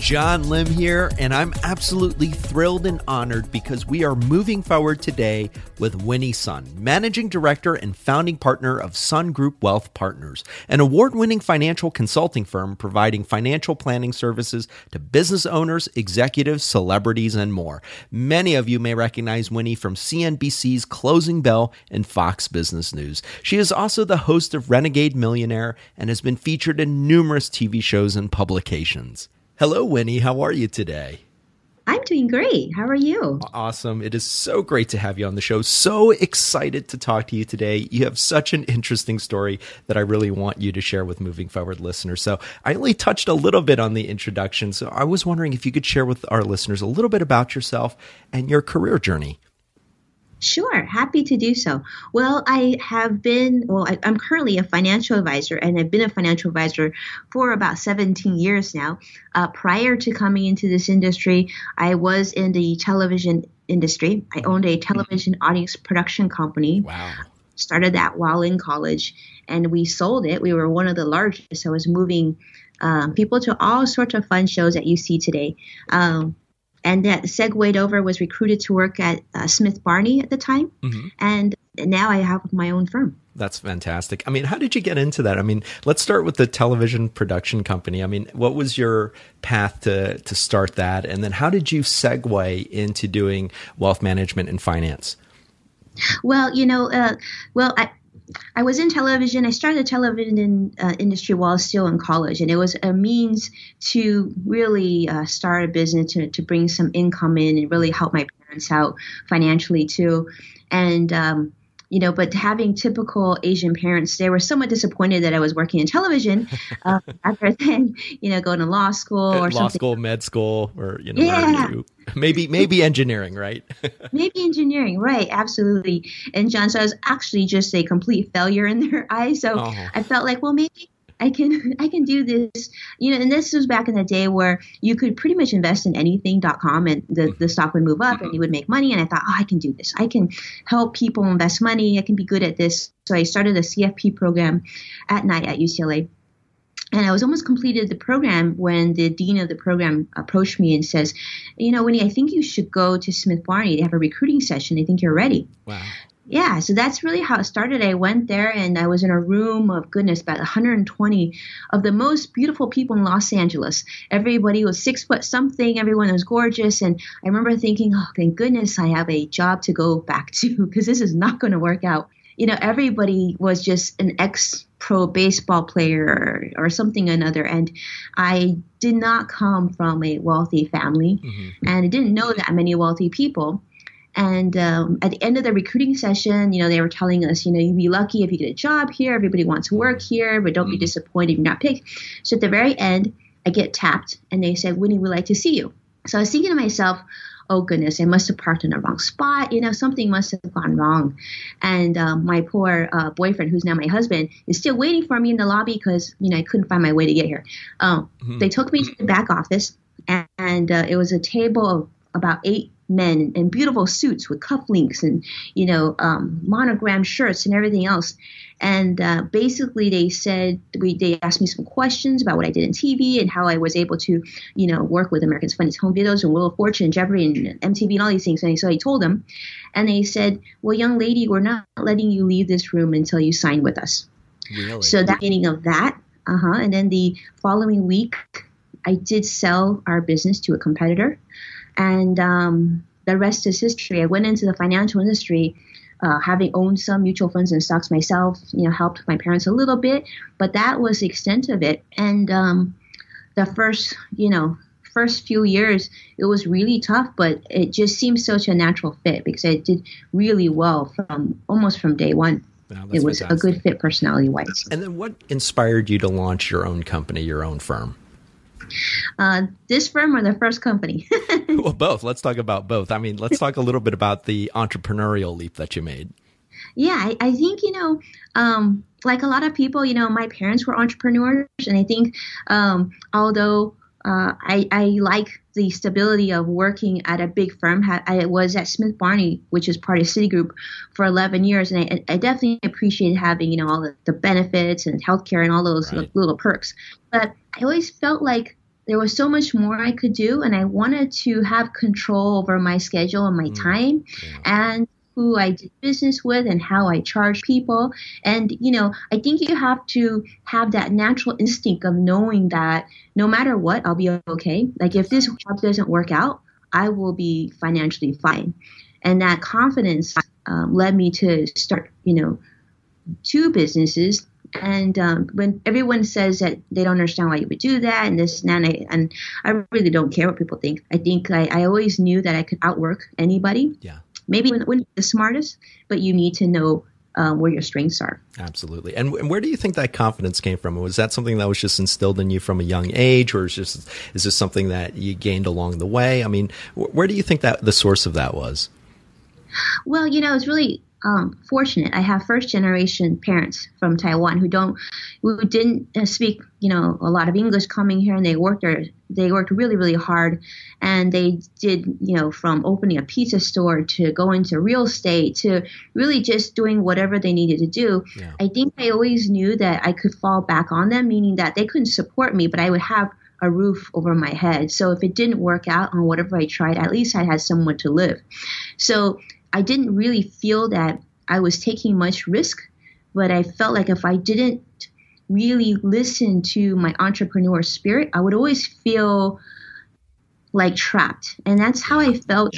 John Lim here, and I'm absolutely thrilled and honored because we are moving forward today with Winnie Sun, Managing Director and founding partner of Sun Group Wealth Partners, an award winning financial consulting firm providing financial planning services to business owners, executives, celebrities, and more. Many of you may recognize Winnie from CNBC's Closing Bell and Fox Business News. She is also the host of Renegade Millionaire and has been featured in numerous TV shows and publications. Hello, Winnie. How are you today? I'm doing great. How are you? Awesome. It is so great to have you on the show. So excited to talk to you today. You have such an interesting story that I really want you to share with moving forward listeners. So, I only touched a little bit on the introduction. So, I was wondering if you could share with our listeners a little bit about yourself and your career journey. Sure, happy to do so. Well, I have been, well, I, am currently a financial advisor, and I've been a financial advisor for about 17 years now. Uh, prior to coming into this industry, I was in the television industry. I owned a television audience production company. Wow. Started that while in college, and we sold it. We were one of the largest. I was moving um, people to all sorts of fun shows that you see today. Um, and that segued over was recruited to work at uh, Smith Barney at the time, mm-hmm. and now I have my own firm. That's fantastic. I mean, how did you get into that? I mean, let's start with the television production company. I mean, what was your path to to start that, and then how did you segue into doing wealth management and finance? Well, you know, uh, well, I, I was in television. I started the television uh, industry while still in college, and it was a means to really uh, start a business to, to bring some income in and really help my parents out financially too. And um, you know, but having typical Asian parents, they were somewhat disappointed that I was working in television uh, rather than, you know, going to law school or something. law something. school, med school, or you know, yeah. maybe maybe engineering, right? maybe engineering, right? Absolutely. And John, so I was actually just a complete failure in their eyes. So oh. I felt like, well, maybe I can I can do this. You know, and this was back in the day where you could pretty much invest in anything.com and the, the mm-hmm. stock would move up and mm-hmm. you would make money. And I thought, oh, I can do this. I can help people invest money. I can be good at this. So I started a CFP program at night at UCLA. And I was almost completed the program when the dean of the program approached me and says, "You know, Winnie, I think you should go to Smith Barney. They have a recruiting session. I think you're ready." Wow yeah, so that's really how it started. I went there and I was in a room of goodness, about 120 of the most beautiful people in Los Angeles. Everybody was six foot something, everyone was gorgeous. And I remember thinking, oh, thank goodness I have a job to go back to because this is not going to work out. You know, everybody was just an ex pro baseball player or, or, something or another. And I did not come from a wealthy family mm-hmm. and I didn't know that many wealthy people. And um, at the end of the recruiting session, you know, they were telling us, you know, you'd be lucky if you get a job here. Everybody wants to work here, but don't be mm-hmm. disappointed if you're not picked. So at the very end, I get tapped and they said, Winnie, we'd like to see you. So I was thinking to myself, oh goodness, I must have parked in the wrong spot. You know, something must have gone wrong. And um, my poor uh, boyfriend, who's now my husband, is still waiting for me in the lobby because, you know, I couldn't find my way to get here. Um, mm-hmm. They took me to the back office and, and uh, it was a table of about eight men in beautiful suits with cufflinks and you know um, monogram shirts and everything else. And uh, basically, they said we they asked me some questions about what I did in TV and how I was able to, you know, work with Americans' Funniest Home Videos and Wheel of Fortune and Jeopardy and MTV and all these things. And so I told them, and they said, "Well, young lady, we're not letting you leave this room until you sign with us." Really? So that beginning of that, uh huh. And then the following week, I did sell our business to a competitor and um, the rest is history. I went into the financial industry. Uh, having owned some mutual funds and stocks myself, you know, helped my parents a little bit, but that was the extent of it. And um, the first, you know, first few years, it was really tough, but it just seemed such a natural fit because I did really well from almost from day one. Wow, it was fantastic. a good fit personality wise. And then what inspired you to launch your own company, your own firm? Uh, this firm or the first company? well, both. Let's talk about both. I mean, let's talk a little bit about the entrepreneurial leap that you made. Yeah, I, I think, you know, um, like a lot of people, you know, my parents were entrepreneurs. And I think, um, although uh, I, I like the stability of working at a big firm. I was at Smith Barney, which is part of Citigroup, for 11 years, and I, I definitely appreciated having you know all the, benefits and healthcare and all those right. little perks. But I always felt like there was so much more I could do, and I wanted to have control over my schedule and my mm. time. Yeah. And who I did business with and how I charge people. And, you know, I think you have to have that natural instinct of knowing that no matter what, I'll be okay. Like if this job doesn't work out, I will be financially fine. And that confidence um, led me to start, you know, two businesses. And um, when everyone says that they don't understand why you would do that and this and that, and I, and I really don't care what people think. I think I, I always knew that I could outwork anybody. Yeah maybe when the smartest, but you need to know um, where your strengths are. Absolutely. And, and, where do you think that confidence came from? Was that something that was just instilled in you from a young age, or is just is this something that you gained along the way? I mean, where do you think that the source of that was? Well, you know, it's really um, fortunate. I have first generation parents from Taiwan who don't, who didn't uh, speak, you know, a lot of English coming here, and they worked there. They worked really, really hard, and they did, you know, from opening a pizza store to going to real estate to really just doing whatever they needed to do. Yeah. I think I always knew that I could fall back on them, meaning that they couldn't support me, but I would have a roof over my head. So if it didn't work out on whatever I tried, at least I had someone to live. So I didn't really feel that I was taking much risk, but I felt like if I didn't really listen to my entrepreneur spirit, I would always feel like trapped. And that's how I felt.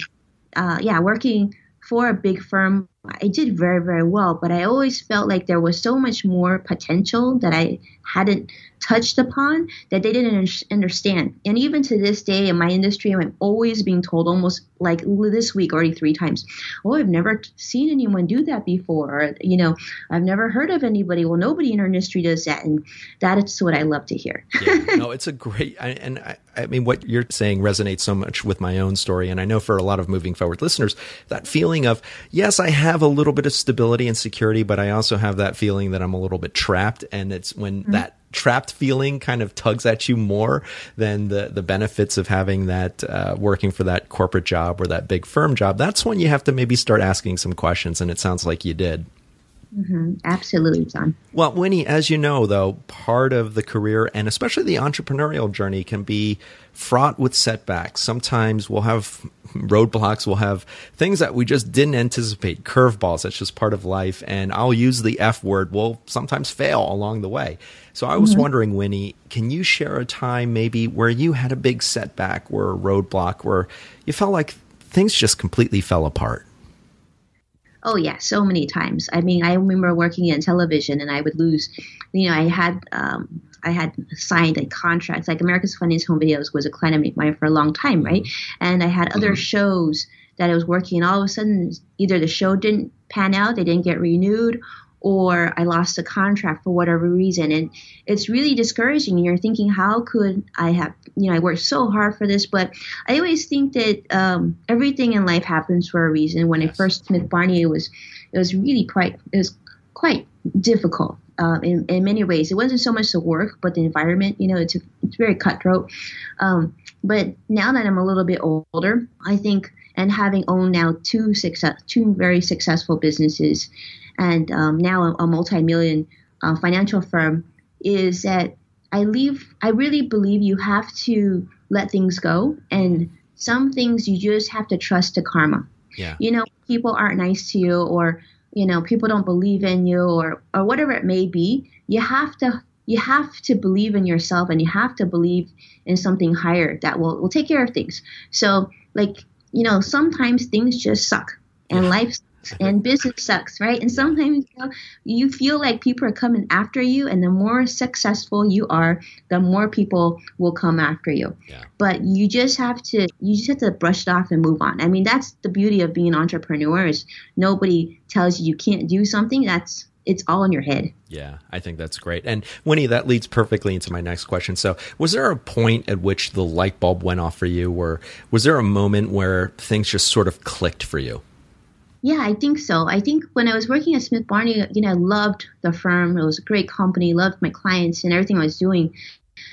Uh, yeah, working for a big firm, I did very, very well, but I always felt like there was so much more potential that I hadn't touched upon that they didn't understand. And even to this day in my industry, I'm always being told almost like this week already three times, oh, I've never seen anyone do that before. Or, you know, I've never heard of anybody. Well, nobody in our industry does that. And that is what I love to hear. yeah, no, it's a great, I, and I, I mean, what you're saying resonates so much with my own story. And I know for a lot of moving forward listeners, that feeling of, yes, I have a little bit of stability and security, but I also have that feeling that I'm a little bit trapped. And it's when mm-hmm. that trapped feeling kind of tugs at you more than the the benefits of having that uh, working for that corporate job or that big firm job. That's when you have to maybe start asking some questions, and it sounds like you did. Mm-hmm. Absolutely, John. Well, Winnie, as you know, though, part of the career and especially the entrepreneurial journey can be fraught with setbacks. Sometimes we'll have roadblocks, we'll have things that we just didn't anticipate, curveballs. That's just part of life. And I'll use the F word. We'll sometimes fail along the way. So I was mm-hmm. wondering, Winnie, can you share a time maybe where you had a big setback or a roadblock where you felt like things just completely fell apart? Oh yeah, so many times. I mean, I remember working in television, and I would lose. You know, I had um, I had signed a contract. Like America's Funniest Home Videos was a client of mine for a long time, right? And I had other mm-hmm. shows that I was working. And all of a sudden, either the show didn't pan out, they didn't get renewed, or I lost a contract for whatever reason. And it's really discouraging. You're thinking, how could I have, you know, I worked so hard for this. But I always think that um, everything in life happens for a reason. When yes. I first Smith Barney, it was, it was really quite, it was quite difficult. Uh, in, in many ways, it wasn't so much the work, but the environment. You know, it's it's very cutthroat. Um, but now that I'm a little bit older, I think, and having owned now two success, two very successful businesses, and um, now a, a multi-million uh, financial firm is that I leave. I really believe you have to let things go, and some things you just have to trust to karma. Yeah. You know, people aren't nice to you, or you know, people don't believe in you, or or whatever it may be. You have to you have to believe in yourself, and you have to believe in something higher that will will take care of things. So, like you know, sometimes things just suck, and life and business sucks, right? And sometimes you, know, you feel like people are coming after you, and the more successful you are, the more people will come after you. Yeah. But you just have to you just have to brush it off and move on. I mean, that's the beauty of being an entrepreneur is nobody tells you you can't do something. That's it's all in your head. Yeah, I think that's great. And Winnie, that leads perfectly into my next question. So, was there a point at which the light bulb went off for you, or was there a moment where things just sort of clicked for you? Yeah, I think so. I think when I was working at Smith Barney, you know, I loved the firm. It was a great company, loved my clients and everything I was doing.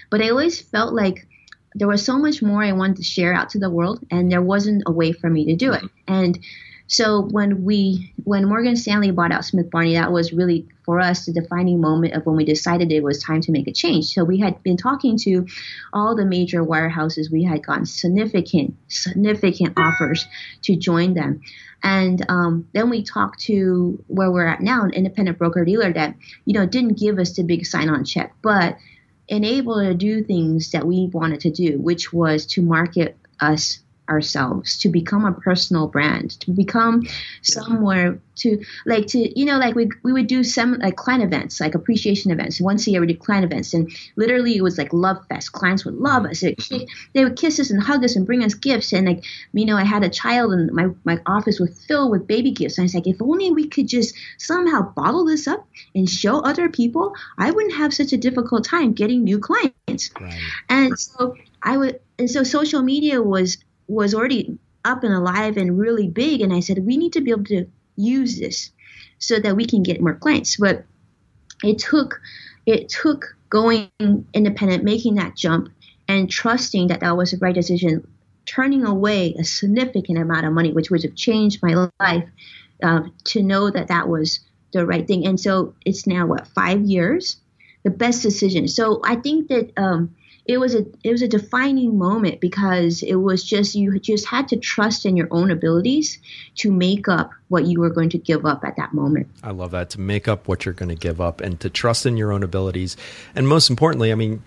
But I always felt like there was so much more I wanted to share out to the world, and there wasn't a way for me to do it. Mm-hmm. And so when we when Morgan Stanley bought out Smith Barney, that was really for us the defining moment of when we decided it was time to make a change. So we had been talking to all the major wirehouses. We had gotten significant significant offers to join them. And um, then we talked to where we're at now, an independent broker dealer that you know didn't give us the big sign-on check, but enabled to do things that we wanted to do, which was to market us ourselves to become a personal brand to become somewhere to like to you know like we, we would do some like client events like appreciation events. Once a year we did client events and literally it was like love fest. Clients would love us. They, mm-hmm. they would kiss us and hug us and bring us gifts. And like you know i had a child and my, my office was filled with baby gifts. And i was like if only we could just somehow bottle this up and show other people i wouldn't have such a difficult time getting new clients. Right. and so i would and so social media was was already up and alive and really big. And I said, we need to be able to use this so that we can get more clients. But it took it took going independent, making that jump, and trusting that that was the right decision, turning away a significant amount of money, which would have changed my life, uh, to know that that was the right thing. And so it's now what five years, the best decision. So I think that um, it was a it was a defining moment because it was just you just had to trust in your own abilities to make up what you were going to give up at that moment. I love that to make up what you're going to give up and to trust in your own abilities. And most importantly, I mean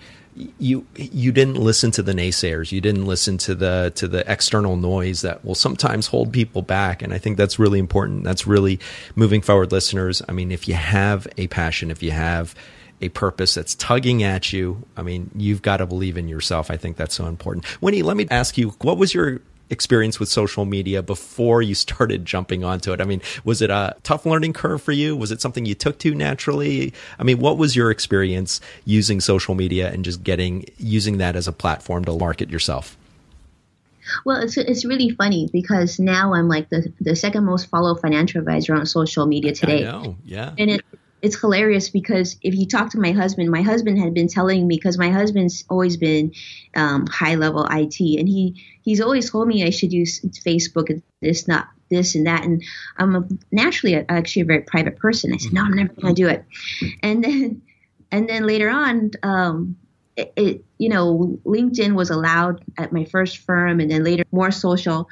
you you didn't listen to the naysayers. You didn't listen to the to the external noise that will sometimes hold people back. And i think that's really important. That's really moving forward listeners. I mean if you have a passion if you have a purpose that's tugging at you, I mean, you've got to believe in yourself. I think that's so important. Winnie, let me ask you, what was your experience with social media before you started jumping onto it? I mean, was it a tough learning curve for you? Was it something you took to naturally? I mean, what was your experience using social media and just getting using that as a platform to market yourself? Well, it's it's really funny because now I'm like the the second most followed financial advisor on social media today. I know, yeah. And it it's hilarious because if you talk to my husband, my husband had been telling me because my husband's always been um, high level IT, and he he's always told me I should use Facebook and this not this and that, and I'm a, naturally a, actually a very private person. I said no, I'm never going to do it, and then and then later on. Um, it, it, you know, LinkedIn was allowed at my first firm, and then later more social,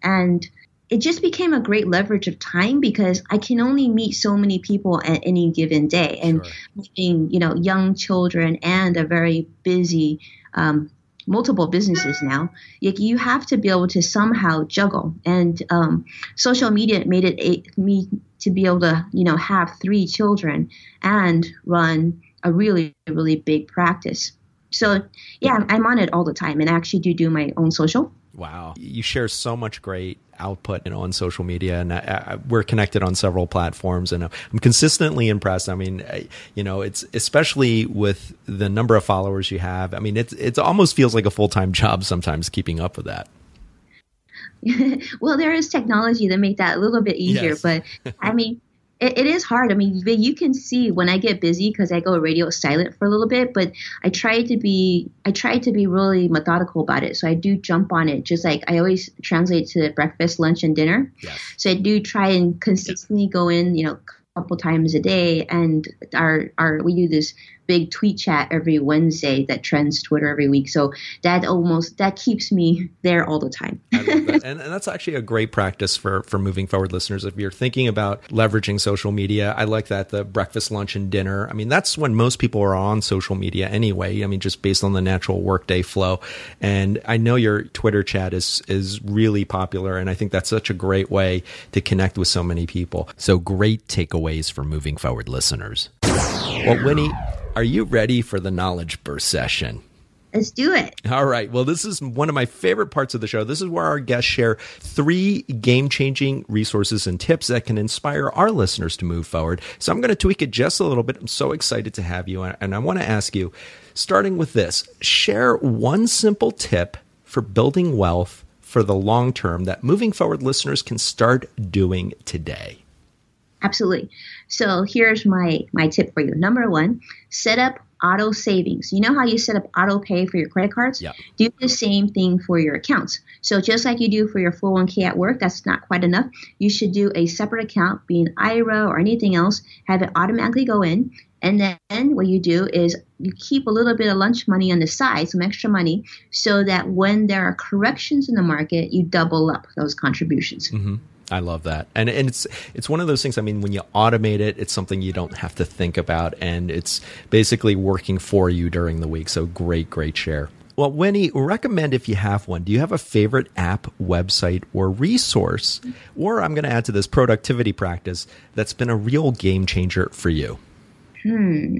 and it just became a great leverage of time because I can only meet so many people at any given day. And sure. meeting, you know, young children and a very busy, um, multiple businesses now, you have to be able to somehow juggle. And um, social media made it a, me to be able to, you know, have three children and run a really, really big practice. So yeah, I'm on it all the time, and I actually do do my own social. Wow, you share so much great output you know, on social media, and I, I, we're connected on several platforms, and I'm consistently impressed. I mean, I, you know, it's especially with the number of followers you have. I mean, it's it almost feels like a full time job sometimes keeping up with that. well, there is technology that make that a little bit easier, yes. but I mean, it, it is hard. I mean, you can see when I get busy because I go radio silent for a little bit, but I try to be I try to be really methodical about it. So I do jump on it, just like I always translate to breakfast, lunch, and dinner. Yes. So I do try and consistently go in, you know, a couple times a day, and our our we do this big tweet chat every Wednesday that trends Twitter every week. So that almost that keeps me there all the time. that. and, and, that's actually a great practice for for moving forward, listeners. If you're thinking about leveraging social media, I like that the breakfast, lunch, and dinner. I mean, that's when most people are on social media anyway. I mean, just based on the natural workday flow. And I know your Twitter chat is is really popular, and I think that's such a great way to connect with so many people. So great takeaways for moving forward, listeners. Well, Winnie, are you ready for the knowledge burst session? Let's do it. All right. Well, this is one of my favorite parts of the show. This is where our guests share three game changing resources and tips that can inspire our listeners to move forward. So I'm going to tweak it just a little bit. I'm so excited to have you. And I want to ask you, starting with this, share one simple tip for building wealth for the long term that moving forward listeners can start doing today. Absolutely. So here's my my tip for you. Number one, set up auto savings. You know how you set up auto pay for your credit cards? Yeah. Do the same thing for your accounts. So just like you do for your 401k at work, that's not quite enough. You should do a separate account, be an IRA or anything else, have it automatically go in. And then what you do is you keep a little bit of lunch money on the side, some extra money, so that when there are corrections in the market, you double up those contributions. Mm-hmm. I love that, and and it's it's one of those things. I mean, when you automate it, it's something you don't have to think about, and it's basically working for you during the week. So great, great share. Well, Winnie, recommend if you have one. Do you have a favorite app, website, or resource? Or I'm going to add to this productivity practice that's been a real game changer for you. Hmm.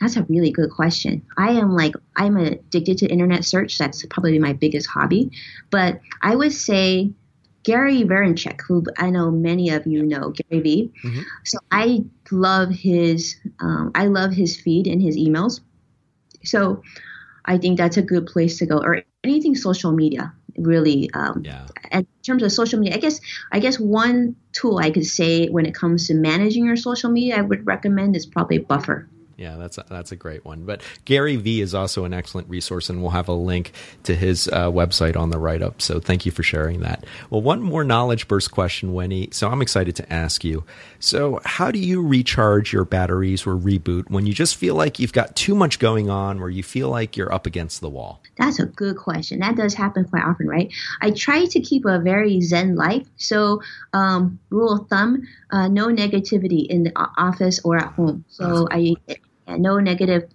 That's a really good question. I am like, I'm addicted to internet search. That's probably my biggest hobby. But I would say Gary Vaynerchuk, who I know many of you know, Gary V. Mm-hmm. So I love his, um, I love his feed and his emails. So I think that's a good place to go, or anything social media. Really, um, yeah. in terms of social media, I guess I guess one tool I could say when it comes to managing your social media, I would recommend is probably Buffer. Yeah, that's a, that's a great one. But Gary V is also an excellent resource, and we'll have a link to his uh, website on the write up. So thank you for sharing that. Well, one more knowledge burst question, Winnie. So I'm excited to ask you. So, how do you recharge your batteries or reboot when you just feel like you've got too much going on, where you feel like you're up against the wall? That's a good question. That does happen quite often, right? I try to keep a very zen life. So, um, rule of thumb: uh, no negativity in the office or at home. So I no negative,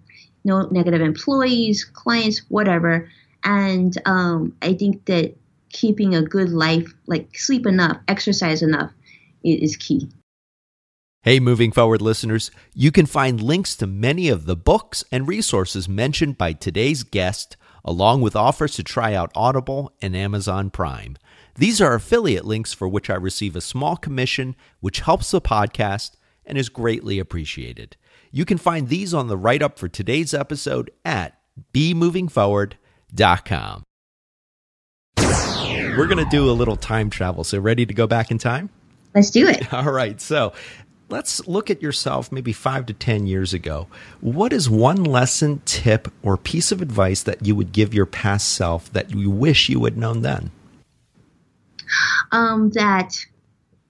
no negative employees, clients, whatever. And um, I think that keeping a good life, like sleep enough, exercise enough, is key. Hey, moving forward listeners, you can find links to many of the books and resources mentioned by today's guest, along with offers to try out Audible and Amazon Prime. These are affiliate links for which I receive a small commission, which helps the podcast and is greatly appreciated. You can find these on the write up for today's episode at bemovingforward.com. We're going to do a little time travel. So, ready to go back in time? Let's do it. All right. So, let's look at yourself maybe five to 10 years ago. What is one lesson, tip, or piece of advice that you would give your past self that you wish you had known then? Um, that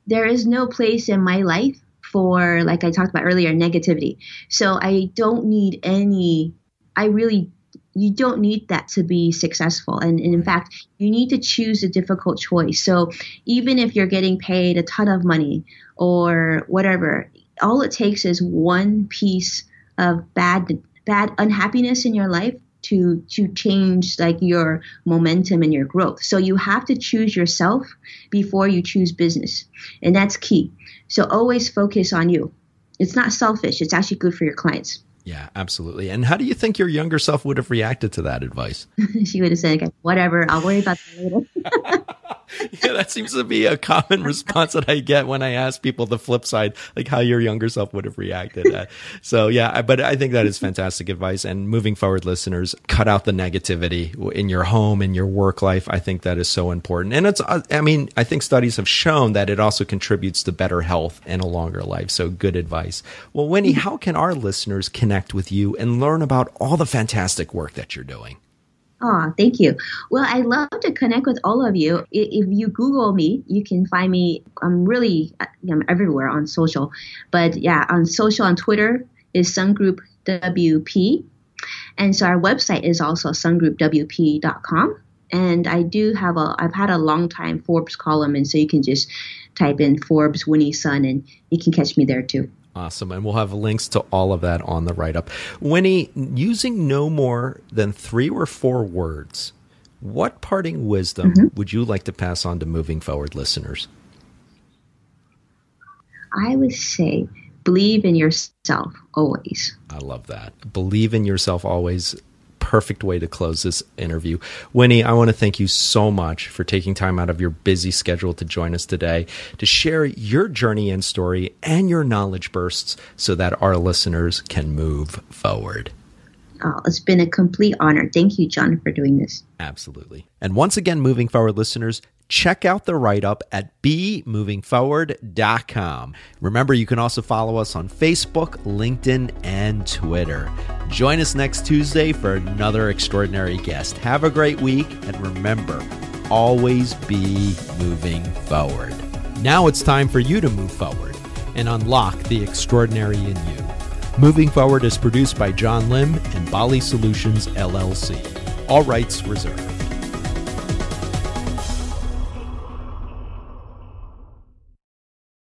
there is no place in my life for, like I talked about earlier, negativity. So I don't need any, I really, you don't need that to be successful. And, and in fact, you need to choose a difficult choice. So even if you're getting paid a ton of money or whatever, all it takes is one piece of bad, bad unhappiness in your life to to change like your momentum and your growth. So you have to choose yourself before you choose business. And that's key. So always focus on you. It's not selfish, it's actually good for your clients. Yeah, absolutely. And how do you think your younger self would have reacted to that advice? she would have said, okay, whatever, I'll worry about that later. yeah, that seems to be a common response that I get when I ask people the flip side, like how your younger self would have reacted. So yeah, but I think that is fantastic advice. And moving forward, listeners, cut out the negativity in your home, in your work life. I think that is so important. And it's, uh, I mean, I think studies have shown that it also contributes to better health and a longer life. So good advice. Well, Winnie, how can our listeners connect with you and learn about all the fantastic work that you're doing? Oh, thank you. Well, I love to connect with all of you. If you Google me, you can find me. I'm really I'm everywhere on social, but yeah, on social on Twitter is Sungroup WP, and so our website is also sungroupwp.com. And I do have a I've had a long time Forbes column, and so you can just type in Forbes Winnie Sun, and you can catch me there too. Awesome. And we'll have links to all of that on the write up. Winnie, using no more than three or four words, what parting wisdom mm-hmm. would you like to pass on to moving forward listeners? I would say believe in yourself always. I love that. Believe in yourself always perfect way to close this interview. Winnie, I want to thank you so much for taking time out of your busy schedule to join us today to share your journey and story and your knowledge bursts so that our listeners can move forward. Oh, it's been a complete honor. Thank you, John, for doing this. Absolutely. And once again, moving forward, listeners, check out the write up at bemovingforward.com. Remember, you can also follow us on Facebook, LinkedIn, and Twitter. Join us next Tuesday for another extraordinary guest. Have a great week, and remember, always be moving forward. Now it's time for you to move forward and unlock the extraordinary in you. Moving Forward is produced by John Lim and Bali Solutions LLC. All rights reserved.